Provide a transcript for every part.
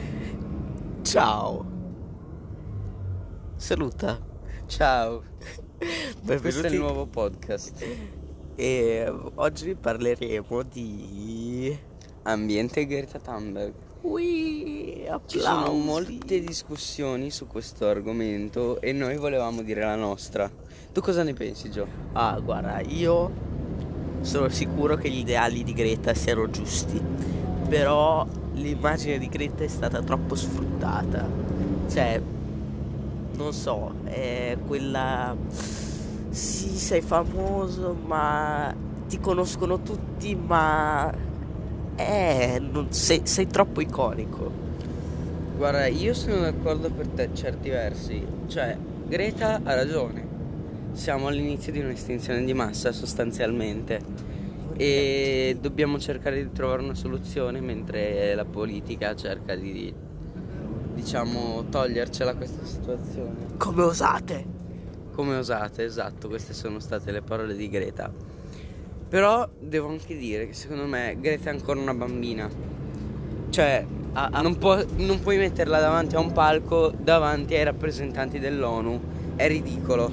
Ciao. Saluta. Ciao, questo è Benvenuti. il nuovo podcast. E oggi parleremo di... Ambiente Greta Thunberg. Ui, Ci sono applausi. molte discussioni su questo argomento e noi volevamo dire la nostra. Tu cosa ne pensi, Gio? Ah, guarda, io sono sicuro che gli ideali di Greta siano giusti, però l'immagine di Greta è stata troppo sfruttata. Cioè, non so, è quella... Sì, sei famoso, ma ti conoscono tutti, ma... Eh, non- sei, sei troppo iconico. Guarda, io sono d'accordo per te certi versi. Cioè, Greta ha ragione. Siamo all'inizio di un'estinzione di massa sostanzialmente. E dobbiamo cercare di trovare una soluzione mentre la politica cerca di, diciamo, togliercela questa situazione. Come osate? Come osate, esatto, queste sono state le parole di Greta. Però devo anche dire che secondo me Greta è ancora una bambina. Cioè, Ah, ah. non, può- non puoi metterla davanti a un palco, davanti ai rappresentanti dell'ONU. È ridicolo.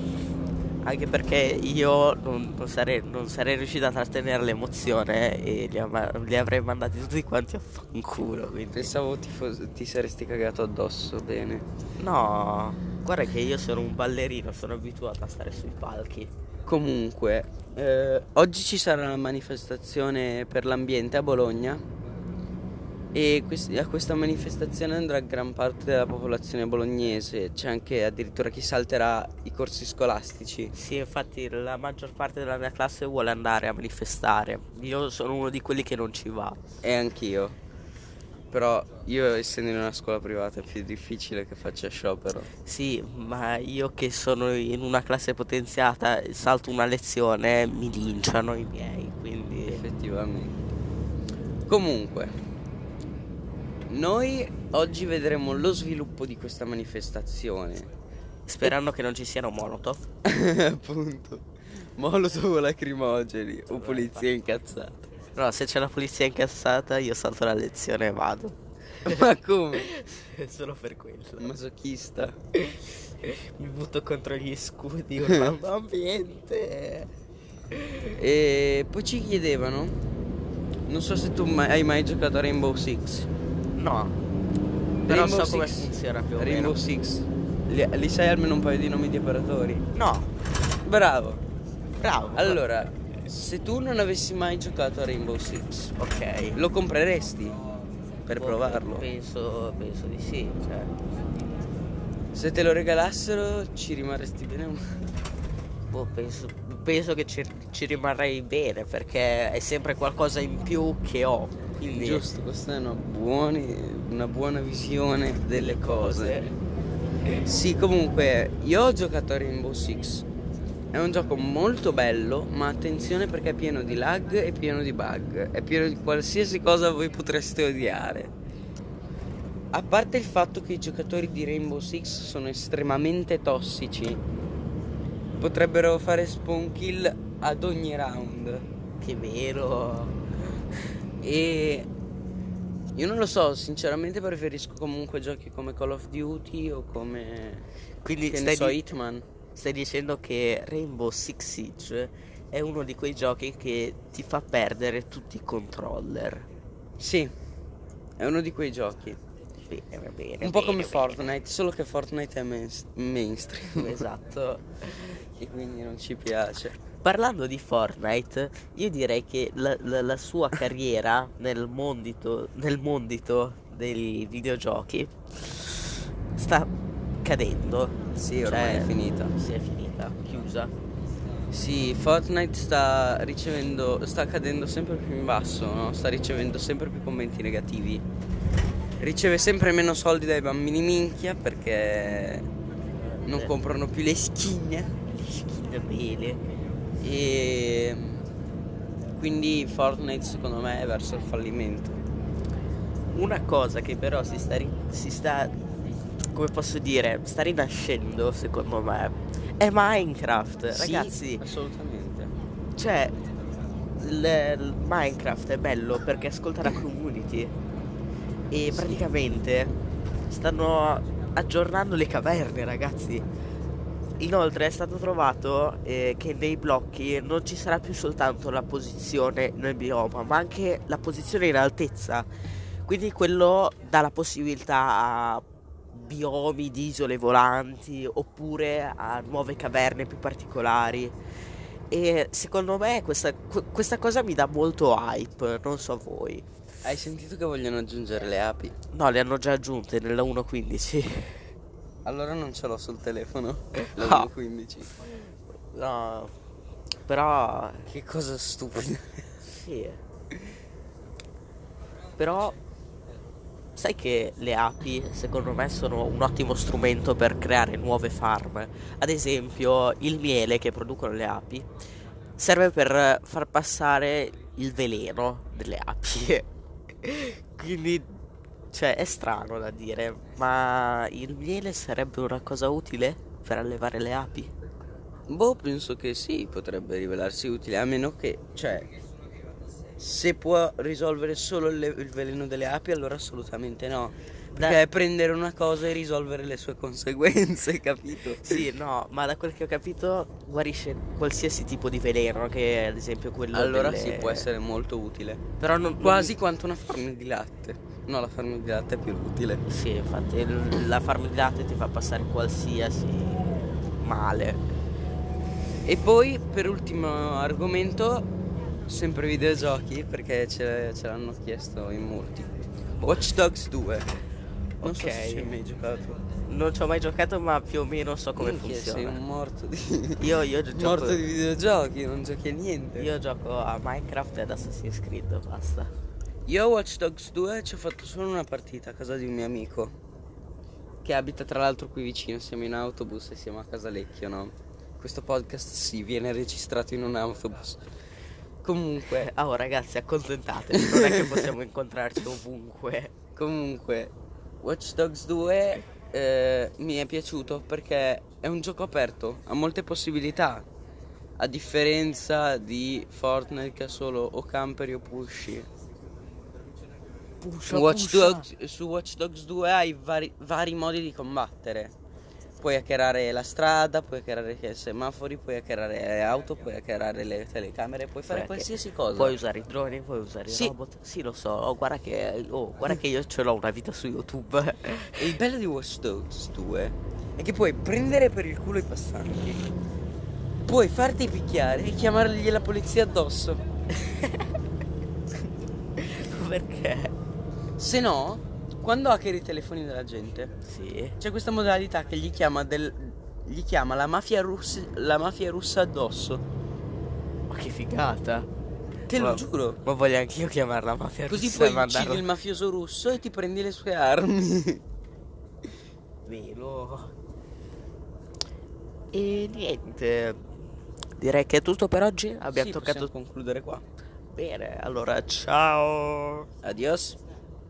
Anche perché io non, non sarei, non sarei riuscito a trattenere l'emozione e li, ama- li avrei mandati tutti quanti a fanculo. Quindi. Pensavo ti, fos- ti saresti cagato addosso, bene. No, guarda che io sono un ballerino, sono abituato a stare sui palchi. Comunque, eh, oggi ci sarà la manifestazione per l'ambiente a Bologna e a questa manifestazione andrà gran parte della popolazione bolognese, c'è anche addirittura chi salterà i corsi scolastici. Sì, infatti la maggior parte della mia classe vuole andare a manifestare. Io sono uno di quelli che non ci va. E anch'io. Però io essendo in una scuola privata è più difficile che faccia sciopero. Sì, ma io che sono in una classe potenziata, salto una lezione, mi linciano i miei, quindi... Effettivamente. Comunque, noi oggi vedremo lo sviluppo di questa manifestazione. Sperando che non ci siano molotov. Appunto. Molotov lacrimogeni o polizia incazzata. No, se c'è la polizia incassata io salto la lezione e vado. Ma come? Solo per quello. Masochista. Mi butto contro gli scudi urlando ambiente. E poi ci chiedevano, non so se tu mai- hai mai giocato a Rainbow Six. No. Però Rainbow so come Six. funziona più o Rainbow meno. Six. Li, li sai almeno un paio di nomi di operatori? No, Bravo. bravo. Allora, se tu non avessi mai giocato a Rainbow Six, ok. lo compreresti per Boh, provarlo? Penso, penso di sì. Cioè. Se te lo regalassero ci rimarresti bene un... Boh, penso, penso che ci, ci rimarrei bene perché è sempre qualcosa in più che ho. Quindi Giusto, questa è una, buoni- una buona visione delle cose. Sì, comunque, io ho giocato a Rainbow Six. È un gioco molto bello, ma attenzione perché è pieno di lag e pieno di bug. È pieno di qualsiasi cosa voi potreste odiare. A parte il fatto che i giocatori di Rainbow Six sono estremamente tossici, potrebbero fare spawn kill ad ogni round. Che vero. E io non lo so, sinceramente preferisco comunque giochi come Call of Duty o come Quindi che ne stai, so, di- Hitman. stai dicendo che Rainbow Six Siege è uno di quei giochi che ti fa perdere tutti i controller. Sì, è uno di quei giochi. Bene, va bene. Un po' bene, come bene. Fortnite, solo che Fortnite è main- mainstream. Esatto. e quindi non ci piace. Parlando di Fortnite, io direi che la, la- la sua carriera nel mondito, nel mondito dei videogiochi sta cadendo. Sì, ormai Cioè, è finita. Si è finita, chiusa. Sì, Fortnite sta ricevendo, sta cadendo sempre più in basso, no? sta ricevendo sempre più commenti negativi. Riceve sempre meno soldi dai bambini minchia perché non Eh. comprano più le skin Le skin bene. E quindi Fortnite secondo me è verso il fallimento. Una cosa che però si sta, ri- si sta, come posso dire, sta rinascendo secondo me, è Minecraft. Sì, Ragazzi, assolutamente. E praticamente stanno aggiornando le caverne, ragazzi. Inoltre è stato trovato eh, che nei blocchi non ci sarà più soltanto la posizione nel bioma, ma anche la posizione in altezza. Quindi quello dà la possibilità a biomi di isole volanti oppure a nuove caverne più particolari. E secondo me questa, questa cosa mi dà molto hype, non so voi. Hai sentito che vogliono aggiungere le api? No, le hanno già aggiunte nella 1.15. Allora non ce l'ho sul telefono. La Ah. 1.15. No, però Che cosa stupida. sì. Però sai che le api secondo me sono un ottimo strumento per creare nuove farm. Ad esempio, il miele che producono le api serve per far passare il veleno delle api. Quindi cioè è strano da dire, ma il miele sarebbe una cosa utile per allevare le api? Boh, penso che sì, potrebbe rivelarsi utile, a meno che, cioè, se può risolvere solo il, il veleno delle api, allora assolutamente no. Perché Da- è prendere una cosa e risolvere le sue conseguenze, capito? Sì, no, ma da quel che ho capito guarisce qualsiasi tipo di veleno, che ad esempio quello Allora delle- sì, può essere molto utile. Però non Quasi quanto una farm di latte. No, la farm di latte è più utile. Sì, infatti la farm di latte ti fa passare qualsiasi male. E poi, per ultimo argomento, sempre videogiochi, perché ce, ce l'hanno chiesto in molti. Watch Dogs 2. Non so Ok. se ci hai mai giocato. Non ci ho mai giocato, ma più o meno so come Minchia, Sei funziona. un morto di... Io, io gioco, morto di videogiochi, non giochi a niente. io gioco a Minecraft e ad Assassin's Creed, basta. Io Watch Dogs 2 ci ho fatto solo una partita a casa di un mio amico. Che abita tra l'altro qui vicino, siamo in autobus e siamo a Casalecchio, no? Questo podcast sì, viene registrato in un autobus. Comunque, Oh ragazzi, accontentatevi, non è che possiamo incontrarci ovunque. Comunque, Watch Dogs 2 eh, mi è piaciuto perché è un gioco aperto, ha molte possibilità. A differenza di Fortnite che ha solo o camperi o pushy. Pusha, Watch pusha. Dogs- su Watch Dogs 2 hai vari, vari modi di combattere. Puoi hackerare la strada, puoi hackerare i semafori, puoi hackerare le auto, puoi hackerare le telecamere, puoi fare Perché qualsiasi cosa. Puoi usare i droni, puoi usare Sì. i robot. Sì, lo so. Oh, guarda che, oh, guarda che io ce l'ho una vita su YouTube. E il bello di Watch Dogs 2 è che puoi prendere per il culo i passanti, puoi farti picchiare e chiamargli la polizia addosso. Perché? Se no, quando hackeri i telefoni della gente, Sì. c'è questa modalità che gli chiama, del, gli chiama la, mafia russa, la mafia russa addosso. Ma che figata. Te Ma- lo giuro. Ma voglio anch'io chiamarla mafia Così russa poi e uccidi il mafioso russo e ti prendi le sue armi. velo. E niente. Direi che è tutto per oggi. Abbiamo Sì, toccato concludere qua. bene. Allora, ciao. Adios.